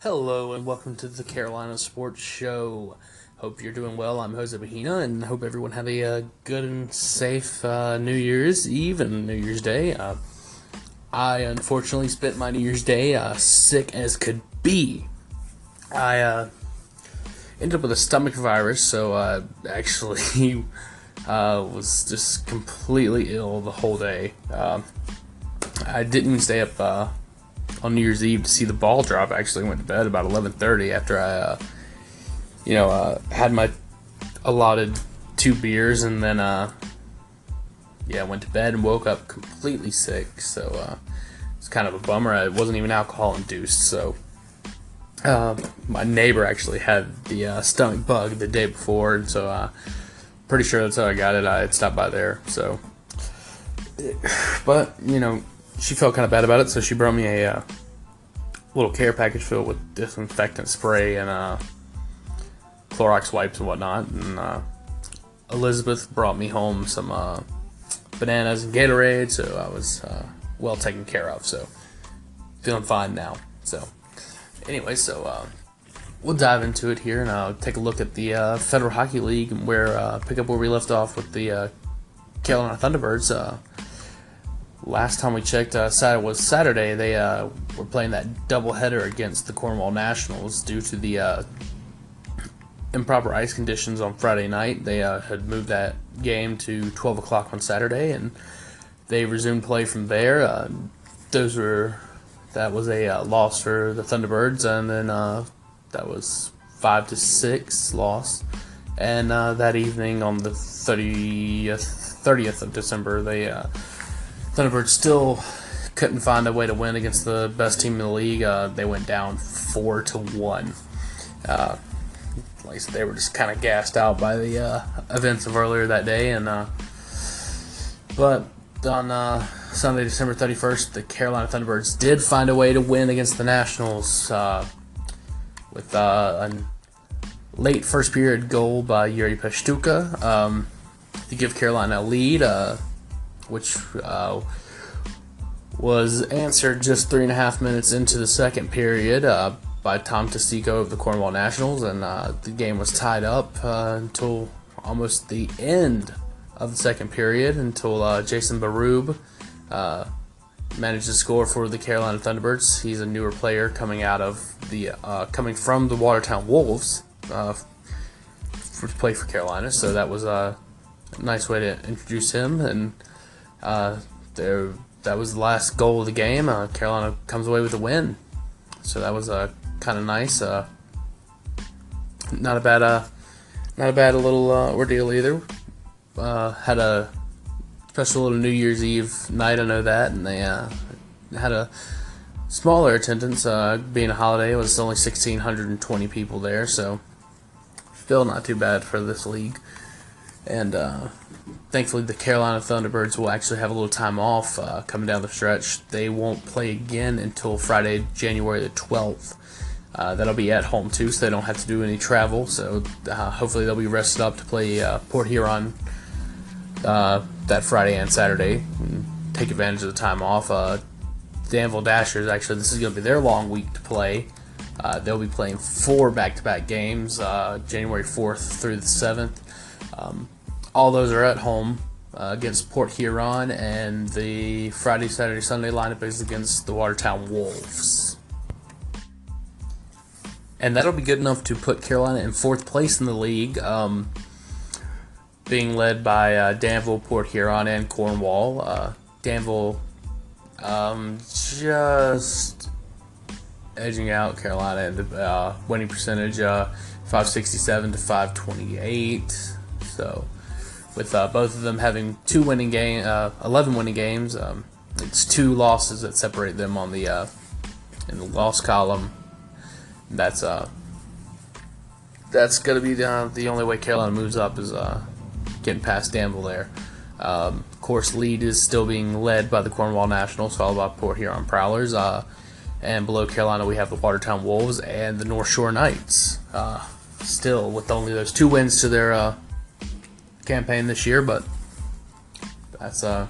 Hello and welcome to the Carolina Sports Show. Hope you're doing well. I'm Jose Bahina and hope everyone had a uh, good and safe uh, New Year's Eve and New Year's Day. Uh, I unfortunately spent my New Year's Day uh, sick as could be. I uh, ended up with a stomach virus, so I actually uh, was just completely ill the whole day. I didn't stay up on New Year's Eve to see the ball drop. I actually went to bed about 11:30 after I, uh, you know, uh, had my allotted two beers and then, uh, yeah, went to bed and woke up completely sick. So uh, it's kind of a bummer. It wasn't even alcohol induced. So uh, my neighbor actually had the uh, stomach bug the day before, and so uh, pretty sure that's how I got it. I had stopped by there. So, but you know she felt kind of bad about it, so she brought me a uh, little care package filled with disinfectant spray and uh, Clorox wipes and whatnot. And uh, Elizabeth brought me home some uh, bananas and Gatorade, so I was uh, well taken care of. So feeling fine now. So anyway, so uh, we'll dive into it here and I'll take a look at the Federal Hockey League and where pick up where we left off with the Carolina Thunderbirds last time we checked, uh, Saturday was Saturday. They uh, were playing that doubleheader against the Cornwall Nationals due to the uh, improper ice conditions on Friday night. They uh, had moved that game to 12 o'clock on Saturday, and they resumed play from there. Uh, those were that was a uh, loss for the Thunderbirds, and then that was five to six loss. And that evening on the 30th, 30th of December, they Thunderbirds still couldn't find a way to win against the best team in the league. Uh, they went down four to one. Uh, like I said, they were just kind of gassed out by the uh, events of earlier that day, and uh, but on uh, Sunday, December thirty first, the Carolina Thunderbirds did find a way to win against the Nationals uh, with a late first period goal by Yuri Pashtuka um, to give Carolina a lead which uh, was answered just three and a half minutes into the second period uh, by Tom Testico of the Cornwall Nationals, and uh, the game was tied up uh, until almost the end of the second period until uh, Jason Barube uh, managed to score for the Carolina Thunderbirds. He's a newer player coming out of the coming from the Watertown Wolves for to play for Carolina, so that was a nice way to introduce him and uh, there, that was the last goal of the game. Uh, Carolina comes away with a win, so that was uh, kind of nice. Uh, not a bad, uh, not a bad little uh, ordeal either. Uh, had a special little New Year's Eve night. I know that, and they uh, had a smaller attendance. Uh, being a holiday, it was only 1,620 people there, so still not too bad for this league. And uh, thankfully, the Carolina Thunderbirds will actually have a little time off uh, coming down the stretch. They won't play again until Friday, January the 12th. Uh, that'll be at home too, so they don't have to do any travel. So uh, hopefully they'll be rested up to play uh, Port Huron uh, that Friday and Saturday and take advantage of the time off. Uh, Danville Dashers actually this is going to be their long week to play. they'll be playing four back-to-back games, January 4th through the 7th. Um, all those are at home uh, against Port Huron, and the Friday, Saturday, Sunday lineup is against the Watertown Wolves. And that'll be good enough to put Carolina in fourth place in the league, um, being led by uh, Danville, Port Huron, and Cornwall. Uh, Danville um, just edging out Carolina in the uh, winning percentage, uh, 567 to 528. So with uh, both of them having two winning game, uh, 11 winning games. Um, it's two losses that separate them on the uh, in the loss column. That's uh that's gonna be the, the only way Carolina moves up is uh, getting past Danville there. Um, of course, lead is still being led by the Cornwall Nationals, followed by Port Huron Prowlers. Uh, and below Carolina, we have the Watertown Wolves and the North Shore Knights. Uh, still with only those two wins to their uh, campaign this year, but that's uh,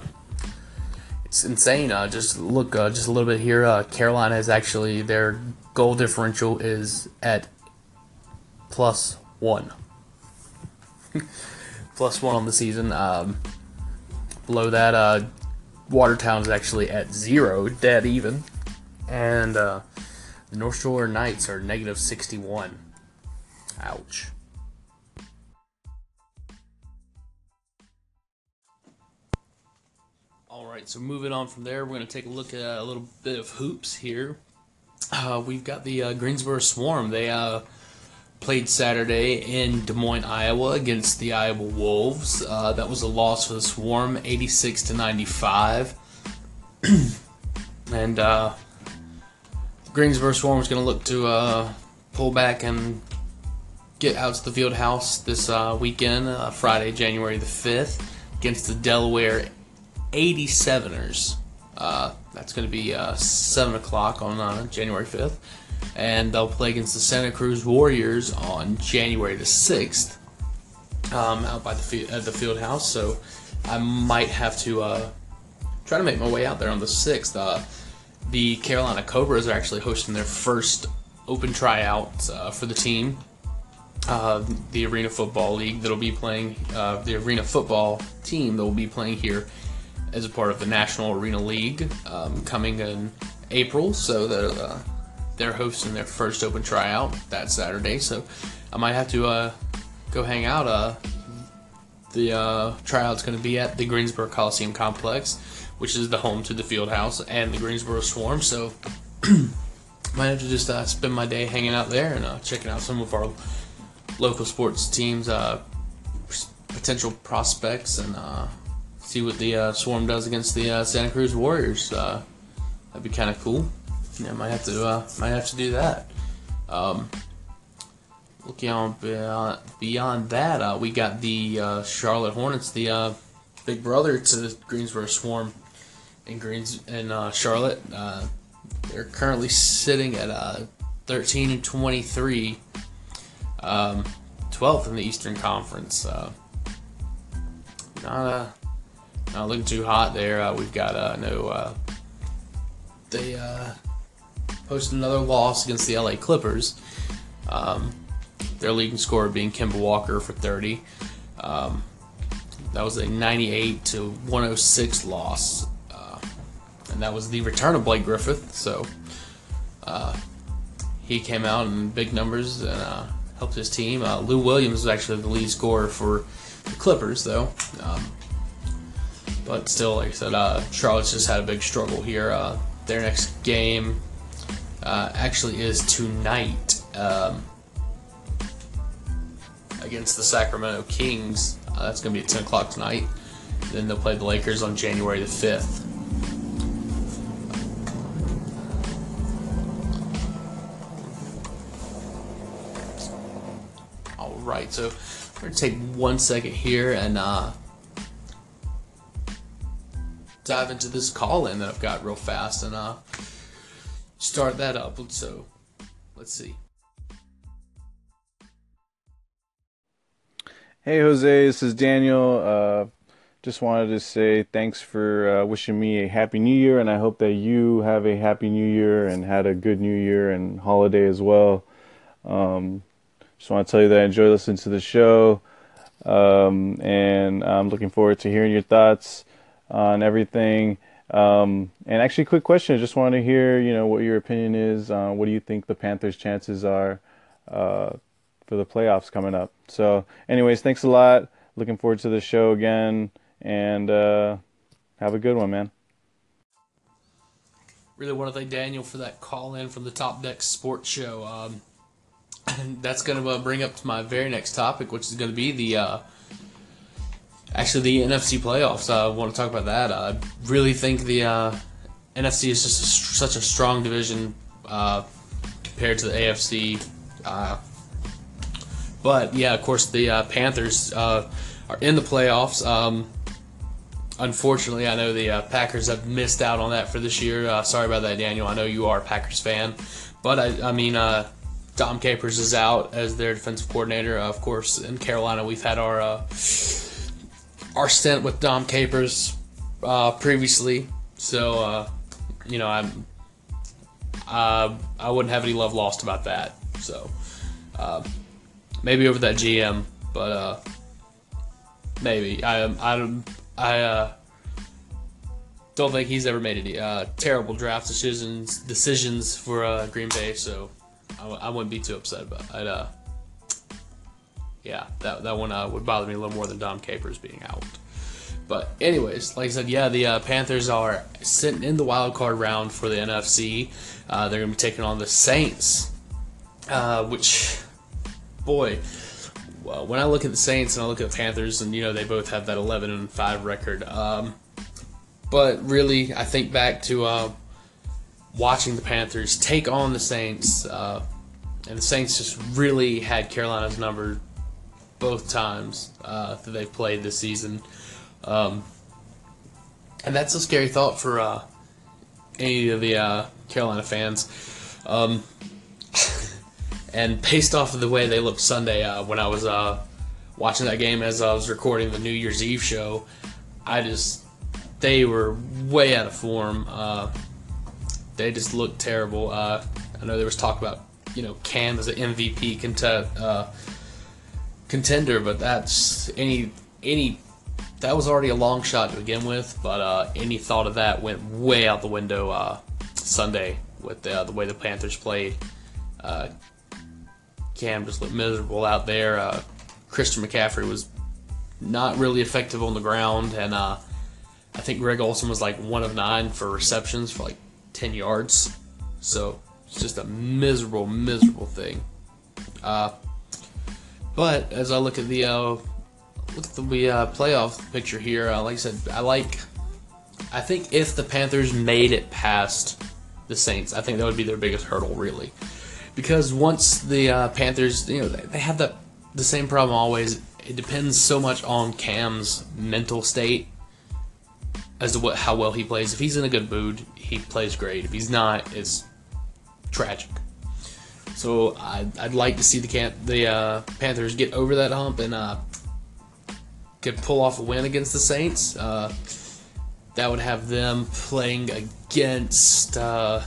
it's insane. Uh, just look, uh, just a little bit here. Uh, Carolina is actually their goal differential is at plus one, plus one on the season. Um, below that, uh, Watertown is actually at zero, dead even, and uh, the North Shore Knights are negative sixty-one. Ouch. Right, so moving on from there, we're going to take a look at a little bit of hoops here. Uh, we've got the uh, Greensboro Swarm. They uh, played Saturday in Des Moines, Iowa, against the Iowa Wolves. Uh, that was a loss for the Swarm, 86 to 95. and uh, Greensboro Swarm is going to look to uh, pull back and get out to the field house this weekend, Friday, January the 5th, against the Delaware 87ers. Uh, that's going to be uh, 7 o'clock on uh, January 5th. And they'll play against the Santa Cruz Warriors on January the 6th um, out by the, field, at the field house. So I might have to uh, try to make my way out there on the 6th. Uh, the Carolina Cobras are actually hosting their first open tryout uh, for the team. the Arena Football League that'll be playing, the Arena Football team that will be playing here as a part of the National Arena League um, coming in April. So they're, uh, they're hosting their first open tryout that Saturday. So I might have to uh, go hang out. Uh, the uh, tryout's going to be at the Greensboro Coliseum Complex, which is the home to the Field House and the Greensboro Swarm. So might have to just uh, spend my day hanging out there and uh, checking out some of our local sports teams, potential prospects, and see what the uh, Swarm does against the uh, Santa Cruz Warriors. Uh, that'd be kind of cool. Yeah, might have to uh, might have to do that. Um, looking on beyond, beyond that, uh, we got the uh, Charlotte Hornets, the big brother to the Greensboro Swarm in Greens in Charlotte. they're currently sitting at 13 and 23, um, 12th in the Eastern Conference. not a not looking too hot there. Uh, we've got uh, no. Uh, they uh, posted another loss against the LA Clippers. Um, their leading scorer being Kemba Walker for 30. Um, that was a 98 to 106 loss, uh, and that was the return of Blake Griffin. So uh, he came out in big numbers and uh, helped his team. Uh, Lou Williams was actually the lead scorer for the Clippers, though. Um, but still, like I said, uh, Charlotte's just had a big struggle here. Uh, their next game uh, actually is tonight um, against the Sacramento Kings. Uh, that's going to be at 10 o'clock tonight. Then they'll play the Lakers on January the 5th. All right, so we're going to take one second here and uh, dive into this call in that I've got real fast and uh, start that up. So let's see. Hey Jose, this is Daniel. Uh, just wanted to say thanks for uh, wishing me a happy new year, and I hope that you have a happy new year and had a good new year and holiday as well. Um, just want to tell you that I enjoy listening to the show, um, and I'm looking forward to hearing your thoughts on everything. Um, and actually, quick question. I just want to hear, you know, what your opinion is. Uh, what do you think the Panthers' chances are uh, for the playoffs coming up? So, anyways, thanks a lot. Looking forward to the show again, and uh, have a good one, man. Really want to thank Daniel for that call in from the Top Deck Sports Show. Um, and that's going to uh, bring up to my very next topic, which is going to be the uh, Actually, the NFC playoffs. Uh, I want to talk about that. I really think the uh, NFC is just a, such a strong division uh, compared to the AFC. Uh, but yeah, of course, the uh, Panthers are in the playoffs. Um, unfortunately, I know the Packers have missed out on that for this year. sorry about that, Daniel. I know you are a Packers fan, but I, I mean. Dom Capers is out as their defensive coordinator. of course, in Carolina, we've had our our stint with Dom Capers uh, previously. So, uh, you know, I'm, uh, I wouldn't have any love lost about that. So, uh, maybe over that GM, but uh, maybe I, I, I uh, don't think he's ever made any terrible draft decisions decisions for Green Bay. So, I, I wouldn't be too upset about. It. Yeah, that that one uh, would bother me a little more than Dom Capers being out. But anyways, like I said, yeah, the uh, Panthers are sitting in the wild card round for the NFC. Uh, they're going to be taking on the Saints, uh, which, boy, well, when I look at the Saints and I look at the Panthers, and you know they both have that 11 and 5 record. Um, but really, I think back to uh, watching the Panthers take on the Saints, uh, and the Saints just really had Carolina's number both times uh, that they've played this season. Um, and that's a scary thought for uh, any of the uh, Carolina fans. Um, and based off of the way they looked Sunday uh, when I was uh, watching that game as I was recording the New Year's Eve show, I just they were way out of form. Uh, they just looked terrible. I know there was talk about you know Cam as an MVP contest contender, but that's any any that was already a long shot to begin with. But uh, any thought of that went way out the window uh, Sunday with the, uh, the way the Panthers played. Uh, Cam just looked miserable out there. Uh, Christian McCaffrey was not really effective on the ground, and uh, I think Greg Olsen was like one of nine for receptions for like ten yards. So it's just a miserable, miserable thing. Uh, but as I look at the uh, look at the uh, playoff picture here, uh, like I said, I like. I think if the Panthers made it past the Saints, I think that would be their biggest hurdle, really, because once the uh, Panthers, you know, they, have that the same problem always. It depends so much on Cam's mental state as to what how well he plays. If he's in a good mood, he plays great. If he's not, it's tragic. So I'd, I'd like to see the can- the uh, Panthers get over that hump and uh, could pull off a win against the Saints. Uh, that would have them playing against. Uh,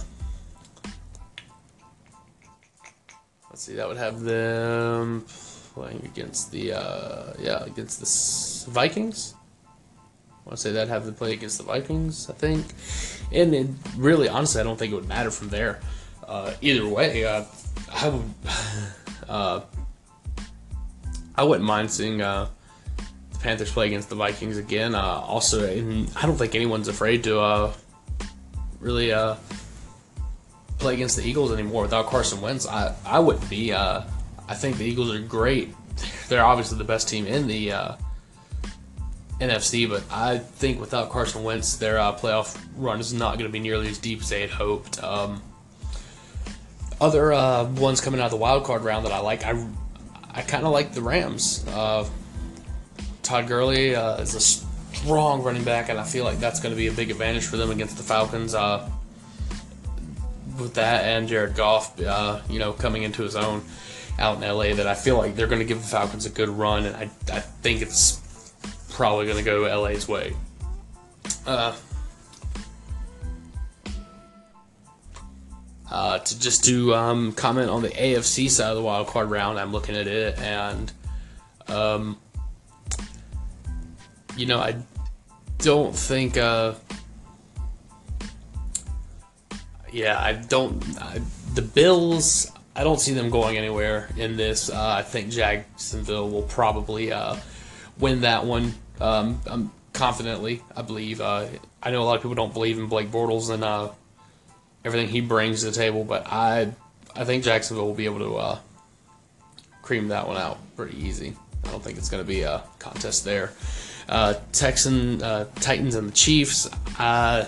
let's see, that would have them playing against the uh, yeah against the Vikings. I want to say that have them play against the Vikings, I think. And it really, honestly, I don't think it would matter from there. Uh, either way, uh, I would, uh, I wouldn't mind seeing uh, the Panthers play against the Vikings again. Uh, also, I don't think anyone's afraid to uh, really uh, play against the Eagles anymore without Carson Wentz. I I wouldn't be. Uh, I think the Eagles are great. They're obviously the best team in the NFC, but I think without Carson Wentz, their playoff run is not going to be nearly as deep as they had hoped. Um, other uh, ones coming out of the wild card round that I like, I, I kind of like the Rams. Uh, Todd Gurley uh, is a strong running back, and I feel like that's going to be a big advantage for them against the Falcons. Uh, with that and Jared Goff, uh, you know, coming into his own out in LA, that I feel like they're going to give the Falcons a good run, and I, I think it's probably going to go LA's way. Uh, to just to um, comment on the AFC side of the wild card round. I'm looking at it, and um, you know, I don't think. Uh, yeah, I don't. I, the Bills. I don't see them going anywhere in this. Uh, I think Jacksonville will probably uh, win that one. Um, I'm confidently, I believe. Uh, I know a lot of people don't believe in Blake Bortles and uh, everything he brings to the table. But I I think Jacksonville will be able to uh, cream that one out pretty easy. I don't think it's going to be a contest there. Uh, Texan uh, Titans and the Chiefs. Uh,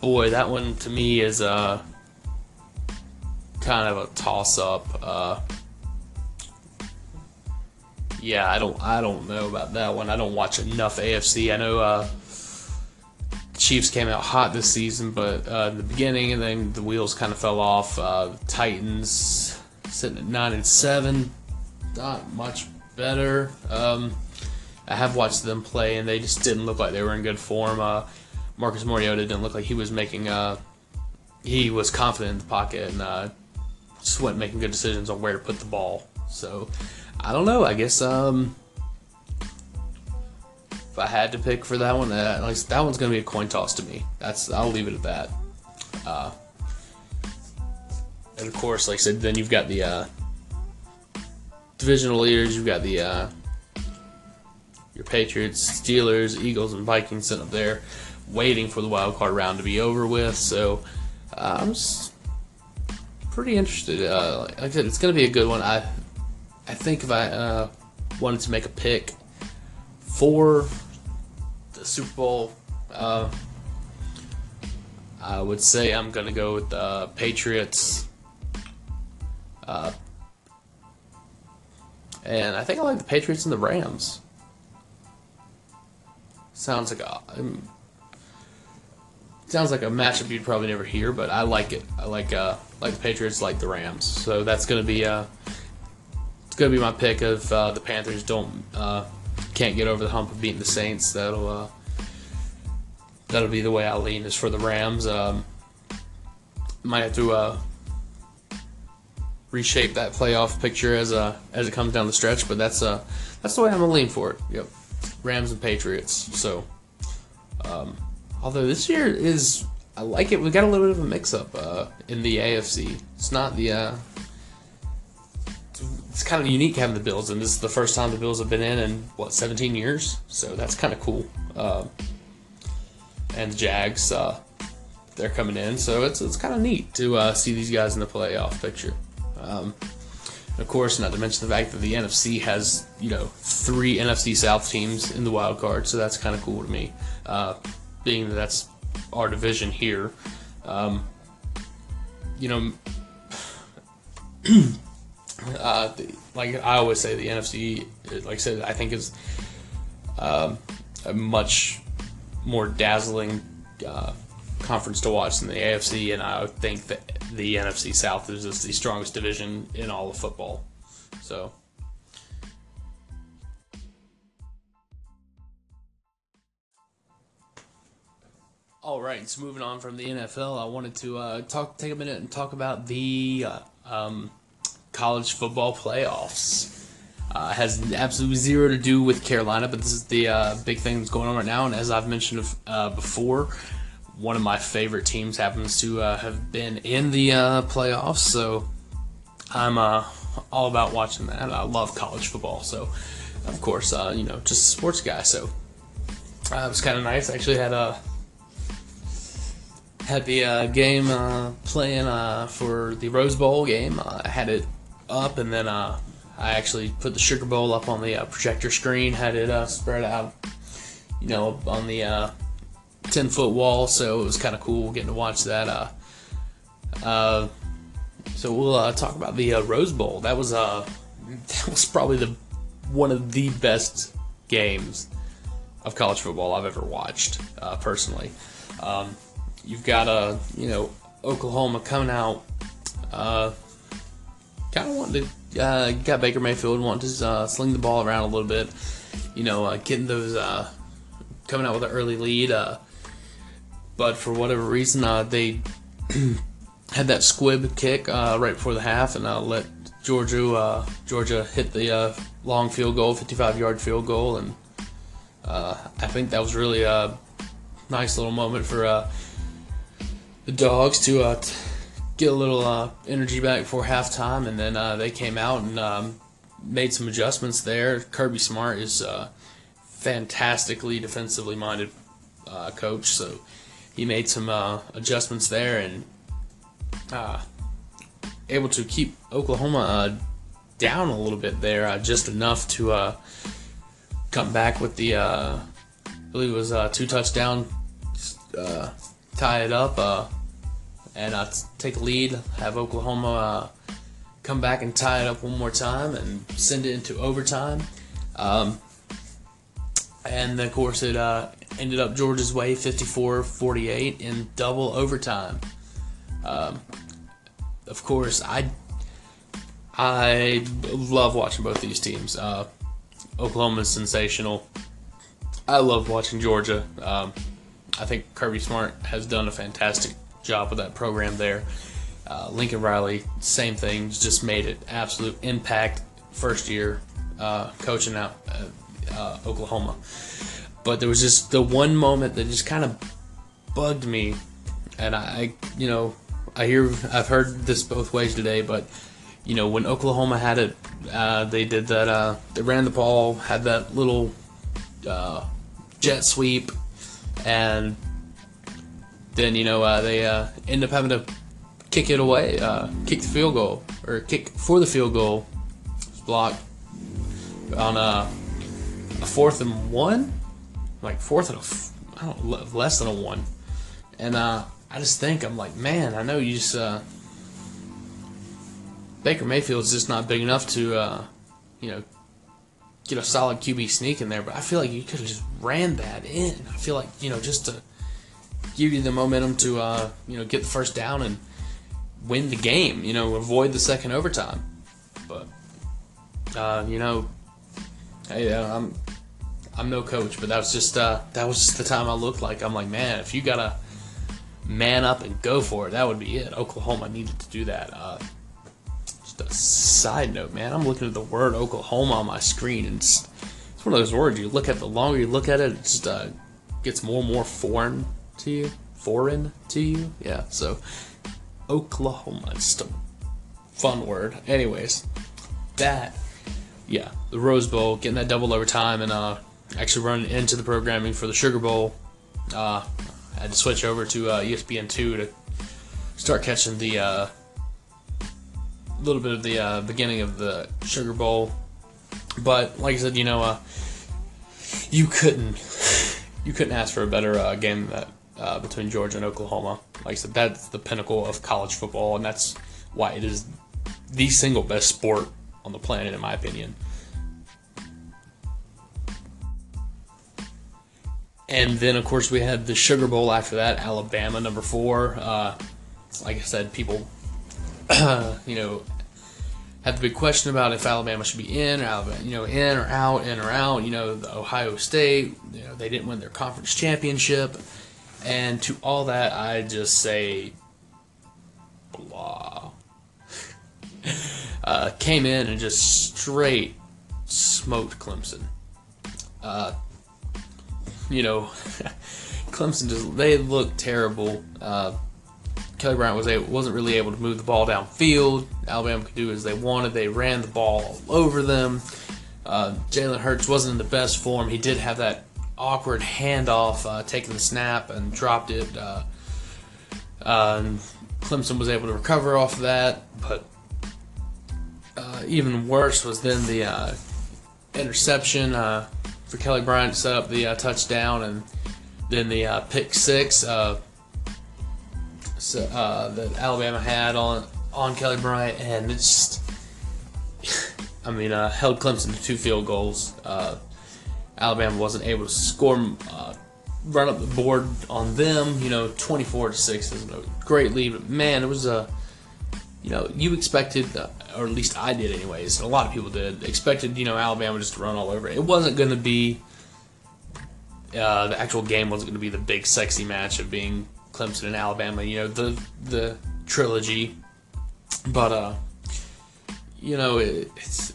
boy, that one to me is uh, kind of a toss up. Uh, yeah, I don't I don't know about that one. I don't watch enough AFC. I know uh, Chiefs came out hot this season, but uh, in the beginning, and then the wheels kind of fell off. Uh, Titans sitting at nine and seven, not much better. Um, I have watched them play, and they just didn't look like they were in good form. Uh, Marcus Mariota didn't look like he was making. Uh, he was confident in the pocket and uh, just went making good decisions on where to put the ball. So I don't know. I guess um, I had to pick for that one, uh, like that one's gonna be a coin toss to me. That's I'll leave it at that. Uh, and of course, like I said, then you've got the uh, divisional leaders. You've got the uh, your Patriots, Steelers, Eagles, and Vikings sitting up there, waiting for the wild card round to be over with. So uh, I'm just pretty interested. Uh, like I said, it's gonna be a good one. I I think if I uh, wanted to make a pick for Super Bowl, uh, I would say I'm gonna go with the Patriots. Uh, and I think I like the Patriots and the Rams. Sounds like a um, sounds like a matchup you'd probably never hear, but I like it. I like uh like the Patriots, like the Rams. So that's gonna be uh it's gonna be my pick if uh, the Panthers don't uh, can't get over the hump of beating the Saints. That'll uh, that'll be the way I lean is for the Rams. Um, might have to uh, reshape that playoff picture as uh, as it comes down the stretch, but that's uh that's the way I'm gonna lean for it. Yep, Rams and Patriots. So, um, although this year is I like it, we got a little bit of a mix up uh, in the AFC. It's not the uh, it's kind of unique having the Bills, and this is the first time the Bills have been in in what 17 years, so that's kind of cool. Uh, and the Jags, uh, they're coming in, so it's it's kind of neat to uh, see these guys in the playoff picture. Um, of course, not to mention the fact that the NFC has you know three NFC South teams in the wild card, so that's kind of cool to me. Uh, being that that's our division here, um, you know. Uh, the, like I always say, the NFC, like I said, I think is um, a much more dazzling uh, conference to watch than the AFC, and I think that the NFC South is just the strongest division in all of football. So. All right, so moving on from the NFL, I wanted to uh, talk, take a minute and talk about the uh, um, college football playoffs. Uh, has absolutely zero to do with Carolina, but this is the uh, big thing that's going on right now. And as I've mentioned uh, before, one of my favorite teams happens to uh, have been in the uh, playoffs, so I'm uh, all about watching that. I love college football, so of course, you know, just a sports guy. So it was kind of nice. I actually had a had the game playing for the Rose Bowl game. I had it up, and then uh, I actually put the Sugar Bowl up on the uh, projector screen, had it uh, spread out, you know, on the uh, 10 foot wall, so it was kind of cool getting to watch that. Uh, uh, so we'll talk about the Rose Bowl. That was uh, that was probably the one of the best games of college football I've ever watched, personally. Um, you've got a you know Oklahoma coming out kind of wanted to uh, got Baker Mayfield wanting to uh, sling the ball around a little bit. You know, uh, getting those uh, coming out with an early lead. Uh, but for whatever reason, uh, they had that squib kick right before the half, and let Georgia Georgia hit the long field goal, 55 yard field goal, and I think that was really a nice little moment for the dogs to get a little uh, energy back before halftime, and then uh, they came out and um, made some adjustments there. Kirby Smart is uh, fantastically defensively minded uh, coach, so he made some uh, adjustments there and able to keep Oklahoma down a little bit there, just enough to come back with the I believe it was two touchdown tie it up and uh, take a lead, have Oklahoma uh, come back and tie it up one more time and send it into overtime. Um, and of course, it uh, ended up Georgia's way 54 48 in double overtime. Um, of course, I I love watching both these teams. Uh, Oklahoma is sensational. I love watching Georgia. Um, I think Kirby Smart has done a fantastic job with that program there. Uh, Lincoln Riley, same thing, just made it absolute impact first year uh, coaching out uh, Oklahoma. But there was just the one moment that just kind of bugged me, and I, you know, I hear I've heard this both ways today, but you know when Oklahoma had it, uh, they did that. Uh, they ran the ball, had that little uh, jet sweep, and then you know uh, they uh, end up having to kick it away, uh, kick the field goal or kick for the field goal. It's blocked on a, a fourth and one, like fourth and a, I don't less than a one, and uh, I just think I'm like, man, I know you just uh, Baker Mayfield's just not big enough to, uh, you know, get a solid QB sneak in there, but I feel like you could have just ran that in. I feel like you know just to give you the momentum to uh, you know get the first down and win the game. You know, avoid the second overtime. But uh, you know, hey, uh, I'm I'm no coach, but that was just uh, that was just the time I looked like. I'm like, man, if you gotta man up and go for it, that would be it. Oklahoma needed to do that. Uh, just a side note, man, I'm looking at the word Oklahoma on my screen, and it's, one of those words you look at. The longer you look at it, it just uh, gets more and more foreign to you. Foreign to you, yeah. So Oklahoma, just a fun word. Anyways, that yeah, the Rose Bowl, getting that double overtime, and uh, actually running into the programming for the Sugar Bowl. Uh, I had to switch over to uh, ESPN two to start catching the uh, little bit of the uh, beginning of the Sugar Bowl. But like I said, you know, uh, you couldn't you couldn't ask for a better uh, game than that uh, between Georgia and Oklahoma. Like I said, that's the pinnacle of college football, and that's why it is the single best sport on the planet, in my opinion. And then, of course, we had the Sugar Bowl after that, Alabama, number four. Uh, like I said, people, you know, had the big question about if Alabama should be in or you know, in or out, in or out. You know, Ohio State, you know, they didn't win their conference championship. And to all that, I just say, blah. uh, came in and just straight smoked Clemson. Uh, you know, Clemson just they looked terrible. Uh, Kelly Bryant was able, wasn't really able to move the ball downfield. Alabama could do as they wanted. They ran the ball all over them. Uh, Jalen Hurts wasn't in the best form. He did have that awkward handoff, uh, taking the snap and dropped it. Uh, and Clemson was able to recover off of that, but uh, even worse was then the uh, interception uh, for Kelly Bryant to set up the uh, touchdown, and then the uh, pick six uh, so, that Alabama had on on Kelly Bryant, and it's just, I mean held Clemson to two field goals. Alabama wasn't able to score, run up the board on them. You know, 24 to six is a great lead, but man, it was a you know, you expected, or at least I did, anyways. A lot of people did expected, you know, Alabama just to run all over. It, it wasn't going to be uh, the actual game wasn't going to be the big sexy match of being Clemson and Alabama. You know, the the trilogy, but uh, you know, it,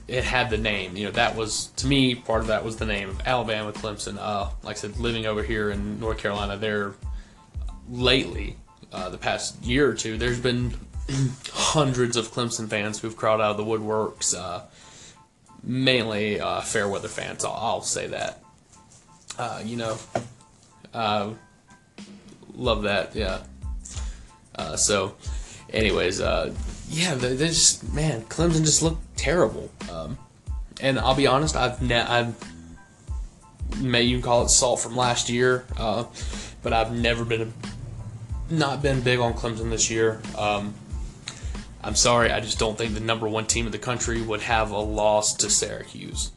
it had the name. You know, that was to me part of that was the name of Alabama, Clemson. Uh, like I said, living over here in North Carolina, there lately, uh, the past year or two, there's been hundreds of Clemson fans who've crawled out of the woodworks. Uh, mainly uh, fair weather fans. I'll, I'll say that. Uh, you know, uh, love that. Yeah. Uh, so, anyways, uh, yeah, they, just man, Clemson just looked terrible. Um, and I'll be honest, I've ne- I've may you call it salt from last year, but I've never been not been big on Clemson this year. Um, I'm sorry, I just don't think the number one team in the country would have a loss to Syracuse.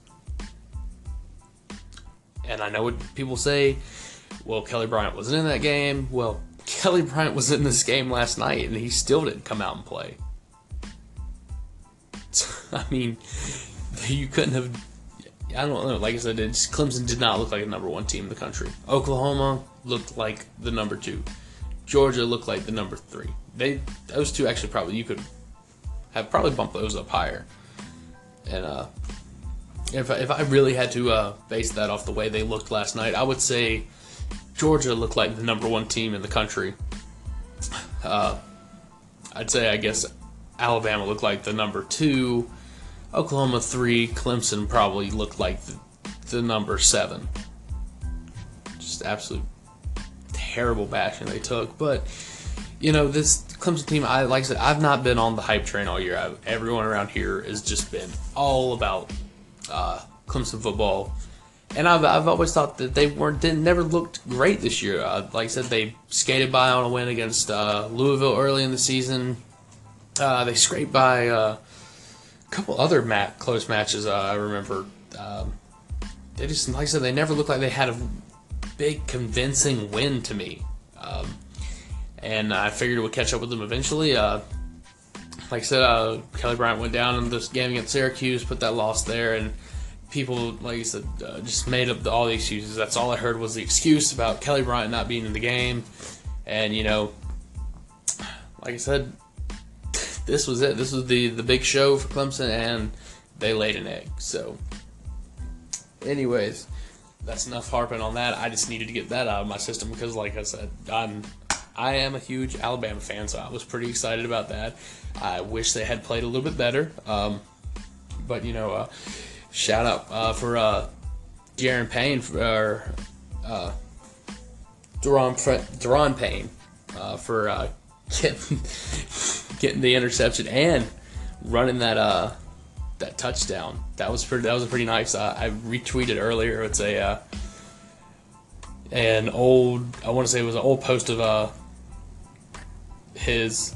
And I know what people say, well, Kelly Bryant wasn't in that game. Well, Kelly Bryant was in this game last night and he still didn't come out and play. I mean, you couldn't have I don't know. Like I said, it's, Clemson did not look like a number one team in the country. Oklahoma looked like the number two. Georgia looked like the number three. They those two actually probably you could have probably bumped those up higher. And uh, if I, if I really had to uh, base that off the way they looked last night, I would say Georgia looked like the number one team in the country. Uh, I'd say I guess Alabama looked like the number two. Oklahoma three. Clemson probably looked like the, the number seven. Just absolute terrible bashing they took, but you know this Clemson team. I like I said, I've not been on the hype train all year. I've, everyone around here has just been all about uh, Clemson football, and I've, I've always thought that they weren't didn't never looked great this year. Uh, like I said, they skated by on a win against uh, Louisville early in the season. Uh, they scraped by uh, couple other close matches. Uh, I remember. Um, they just like I said, they never looked like they had a big convincing win to me. Um, and I figured would catch up with them eventually. Uh, like I said, uh, Kelly Bryant went down in this game against Syracuse, put that loss there, and people, like I said, uh, just made up the, all the excuses. That's all I heard was the excuse about Kelly Bryant not being in the game, and you know, like I said, this was it. This was the the big show for Clemson, and they laid an egg. So, anyways, that's enough harping on that. I just needed to get that out of my system because, like I said, I'm I am a huge Alabama fan, so I was pretty excited about that. I wish they had played a little bit better. Um, but, you know, uh, shout out uh, for uh, Jaron Payne, for, uh, Da'Ron, Da'Ron Payne uh, for uh, getting, getting the interception and running that uh, that touchdown. That was pretty. That was a pretty nice. Uh, I retweeted earlier. It's a uh, an old. I want to say it was an old post of uh, his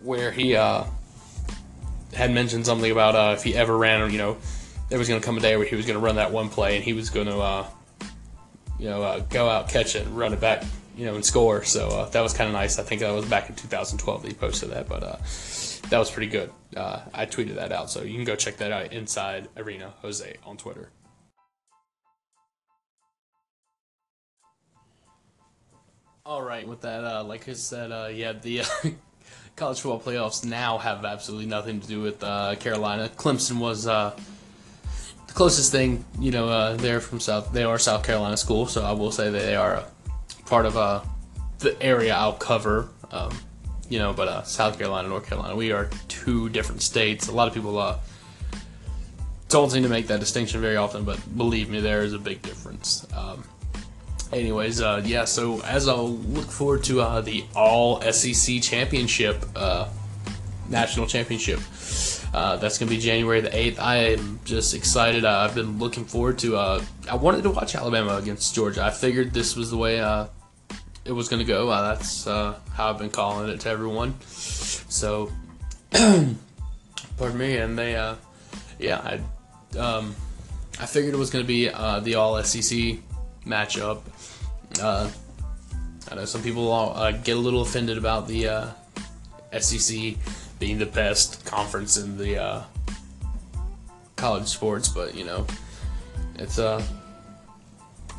where he uh, had mentioned something about uh, if he ever ran, you know, there was going to come a day where he was going to run that one play and he was going to, uh, you know, uh, go out, catch it, and run it back, you know, and score. So uh, that was kind of nice. I think that was back in 2012 that he posted that, but uh, that was pretty good. I tweeted that out, so you can go check that out inside Arena Jose on Twitter. All right, with that, uh, like I said, uh, yeah, the uh, college football playoffs now have absolutely nothing to do with uh, Carolina. Clemson was uh, the closest thing, you know. Uh, they're from South, they are South Carolina school, so I will say that they are part of the area I'll cover. Um, you know, but South Carolina, North Carolina, we are two different states. A lot of people don't seem to make that distinction very often, but believe me, there is a big difference. Um, anyways, uh, yeah. So as I'll look forward to uh, the All SEC Championship, uh, national championship. Uh, that's gonna be January the eighth. I am just excited. Uh, I've been looking forward to. Uh, I wanted to watch Alabama against Georgia. I figured this was the way it was gonna go. that's how I've been calling it to everyone. So, pardon me. And they, yeah, I, um, I figured it was gonna be the All SEC matchup. Uh, I know some people uh, get a little offended about the uh, SEC being the best conference in the uh, college sports, but you know, it's uh,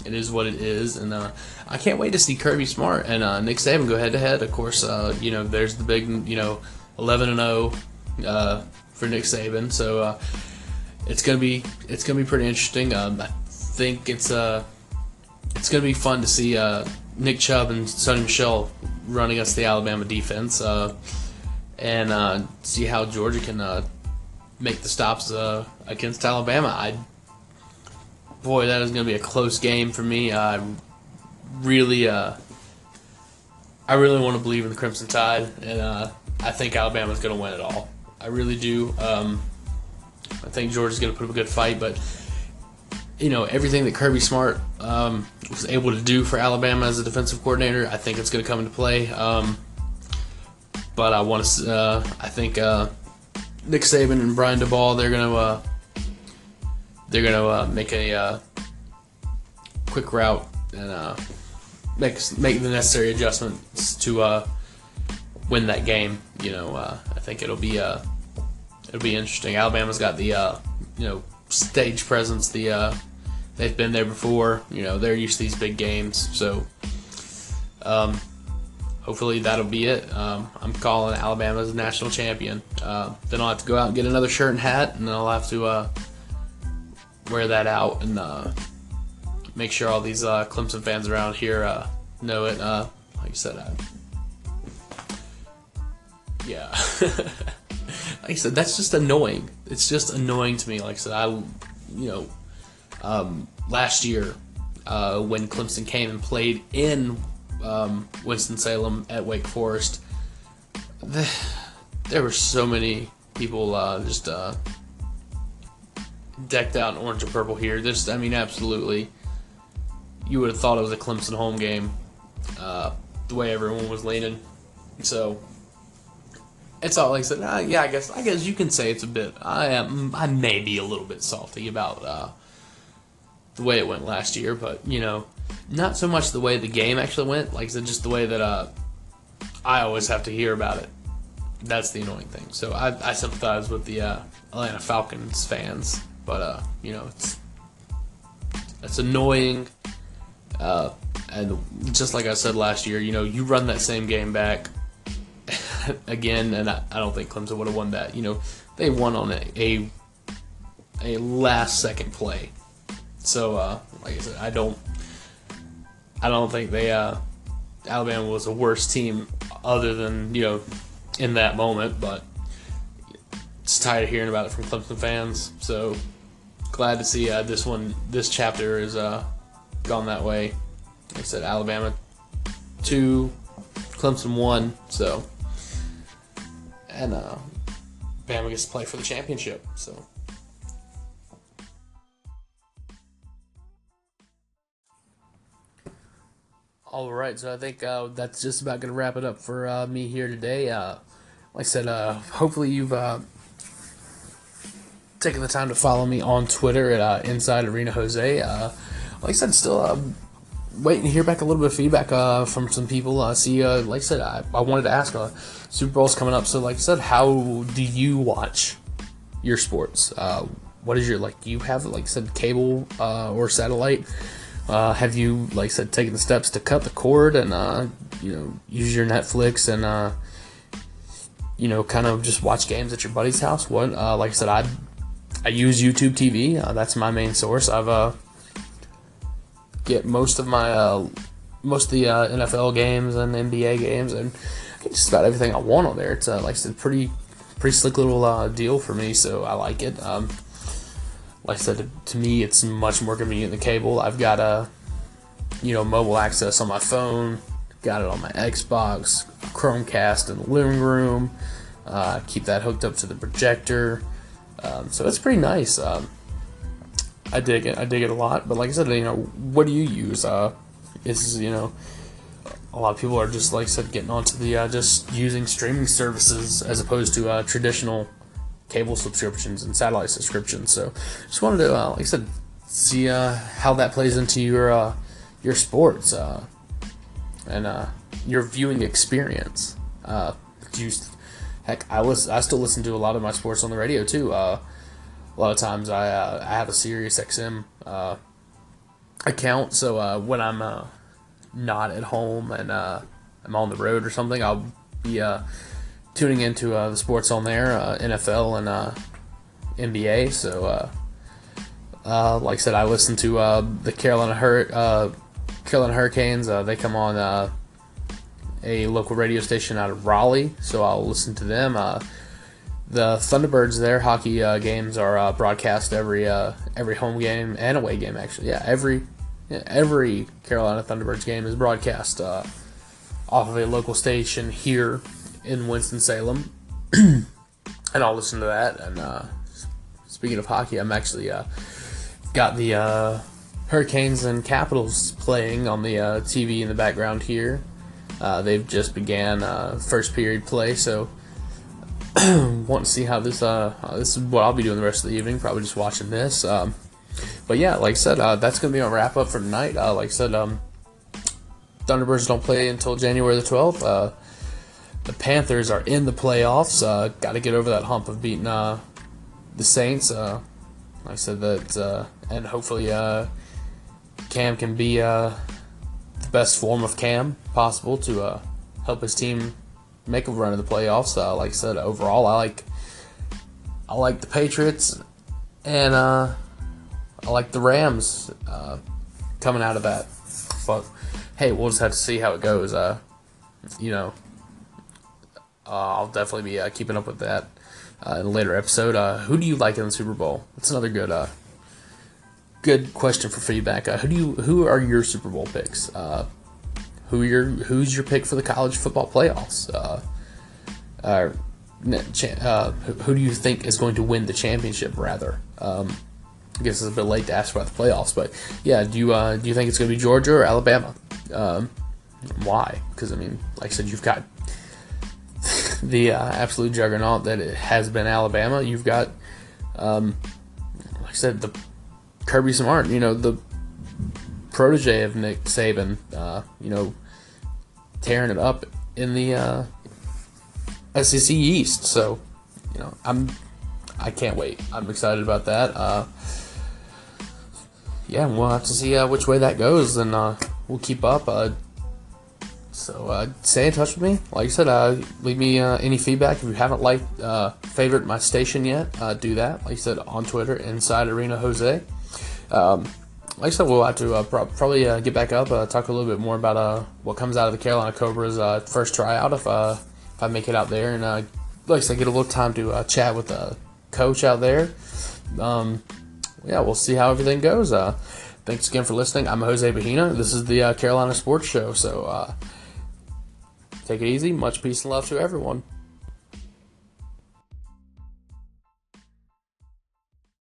it is what it is, and uh, I can't wait to see Kirby Smart and uh, Nick Saban go head to head. Of course, uh, you know, there's the big, you know, 11 and 0 uh, for Nick Saban, so uh, it's gonna be it's gonna be pretty interesting. Um, I think it's uh it's to be fun to see uh, Nick Chubb and Sony Michel run against the Alabama defense uh, and uh, see how Georgia can uh, make the stops uh, against Alabama. I boy, that is going to be a close game for me. I really, uh, I really want to believe in the Crimson Tide, and I think Alabama is going to win it all. I really do. Um, I think Georgia's going to put up a good fight, but you know everything that Kirby Smart um, was able to do for Alabama as a defensive coordinator. I think it's going to come into play. Um, but I want to. Uh, I think uh, Nick Saban and Brian Daboll they're to uh, they're to uh, make a uh, quick route and uh, make make the necessary adjustments to win that game. You know, I think it'll be it'll be interesting. Alabama's got the you know stage presence. The they've been there before. You know they're used to these big games. So um, hopefully that'll be it. Um, I'm calling Alabama's national champion. Uh, then I'll have to go out and get another shirt and hat, and then I'll have to uh, wear that out and uh, make sure all these uh, Clemson fans around here uh, know it. Uh, like I said, I, yeah. like I said, that's just annoying. It's just annoying to me. Like I said, I, you know, um, last year when Clemson came and played in um, Winston Salem at Wake Forest, the, there were so many people uh, just uh, decked out in orange and purple here. Just, I mean, absolutely. You would have thought it was a Clemson home game, uh, the way everyone was leaning. So it's all like I said. Uh, yeah, I guess I guess you can say it's a bit. I am. I may be a little bit salty about uh, the way it went last year, but you know, not so much the way the game actually went. Like just the way that uh, I always have to hear about it. That's the annoying thing. So I, I sympathize with the uh, Atlanta Falcons fans, but uh, you know, it's it's annoying. Uh, and just like I said last year, you know, you run that same game back again, and I, I don't think Clemson would have won that. You know, they won on a a, a last second play. So, uh, like I said, I don't I don't think they uh, Alabama was a worse team other than you know in that moment, but just tired of hearing about it from Clemson fans. So glad to see uh, this one, this chapter is uh, gone that way. Like I said, Alabama two, Clemson one. So and uh, Bama gets to play for the championship. So. All right, so I think uh, that's just about going to wrap it up for uh, me here today. Uh, like I said, uh, hopefully you've uh, taken the time to follow me on Twitter at uh, Inside Arena Jose. like I said, still waiting to hear back a little bit of feedback from some people. see, like I said, I, I wanted to ask, Super Bowl's coming up, so like I said, how do you watch your sports? what is your like? You have like I said, cable or satellite? Uh, have you, like I said, taken the steps to cut the cord and uh, you know use your Netflix and uh, you know kind of just watch games at your buddy's house? What, uh, like I said, I I use YouTube TV. Uh, that's my main source. I've uh, get most of my most of the NFL games and NBA games and just about everything I want on there. It's like I said, pretty pretty slick little deal for me, so I like it. Um, like I said, to me, it's much more convenient than cable. I've got a, you know, mobile access on my phone. Got it on my Xbox, Chromecast in the living room. Uh, keep that hooked up to the projector. Um, so it's pretty nice. Um, I dig it. I dig it a lot. But like I said, you know, what do you use? Uh, is you know, a lot of people are just like I said, getting onto the uh, just using streaming services as opposed to uh, traditional cable subscriptions and satellite subscriptions. So just wanted to, uh, like I said, see uh, how that plays into your uh, your sports uh, and uh, your viewing experience. Uh, you, heck, I was I still listen to a lot of my sports on the radio too. a lot of times I I have a Sirius XM account, so when I'm not at home and I'm on the road or something, I'll be tuning into uh, the sports on there, uh, NFL and uh, NBA. So, uh, uh, like I said, I listen to uh, the Carolina Hur- Carolina Hurricanes. they come on a local radio station out of Raleigh, so I'll listen to them. the Thunderbirds, their hockey games are broadcast every every home game and away game. Actually, yeah, every every Carolina Thunderbirds game is broadcast off of a local station here in Winston Salem, and I'll listen to that. And uh, speaking of hockey, I'm actually uh, got the uh, Hurricanes and Capitals playing on the uh, TV in the background here. Uh, they've just began uh, first period play, so want to see how this this is what I'll be doing the rest of the evening. Probably just watching this. Um, but yeah, like I said, that's gonna be my wrap up for tonight. like I said, um, Thunderbirds don't play until January the 12th the Panthers are in the playoffs. Uh, Got to get over that hump of beating uh, the Saints. Uh, like I said that, uh, and hopefully uh, Cam can be uh, the best form of Cam possible to help his team make a run in the playoffs. Like I said, overall, I like I like the Patriots, and I like the Rams coming out of that. But hey, we'll just have to see how it goes. You know, I'll definitely be uh, keeping up with that uh, in a later episode. Uh, who do you like in the Super Bowl? That's another good uh, good question for feedback. Uh, who do you who are your Super Bowl picks? Uh, who your who's your pick for the college football playoffs? Uh, uh, uh, who, who do you think is going to win the championship? Rather, um, I guess it's a bit late to ask about the playoffs, but yeah, do you uh, do you think it's going to be Georgia or Alabama? Um, why? Because I mean, like I said, you've got the uh, absolute juggernaut that it has been Alabama. You've got, um, like I said, the Kirby Smart. You know, the protege of Nick Saban. Uh, you know, tearing it up in the uh, SEC East. So, you know, I'm I can't wait. I'm excited about that. Uh, yeah, we'll have to see uh, which way that goes, and uh, we'll keep up. So uh, stay in touch with me. Like I said, uh, leave me uh, any feedback if you haven't liked, uh, favorite my station yet. Uh, do that. Like I said on Twitter, Inside Arena Jose. Um, like I said, we'll have to uh, pro- probably get back up, talk a little bit more about what comes out of the Carolina Cobras first tryout if if I make it out there, and like I said, get a little time to chat with the coach out there. Um, yeah, we'll see how everything goes. Thanks again for listening. I'm Jose Bahina. This is the Carolina Sports Show. So take it easy. Much peace and love to everyone.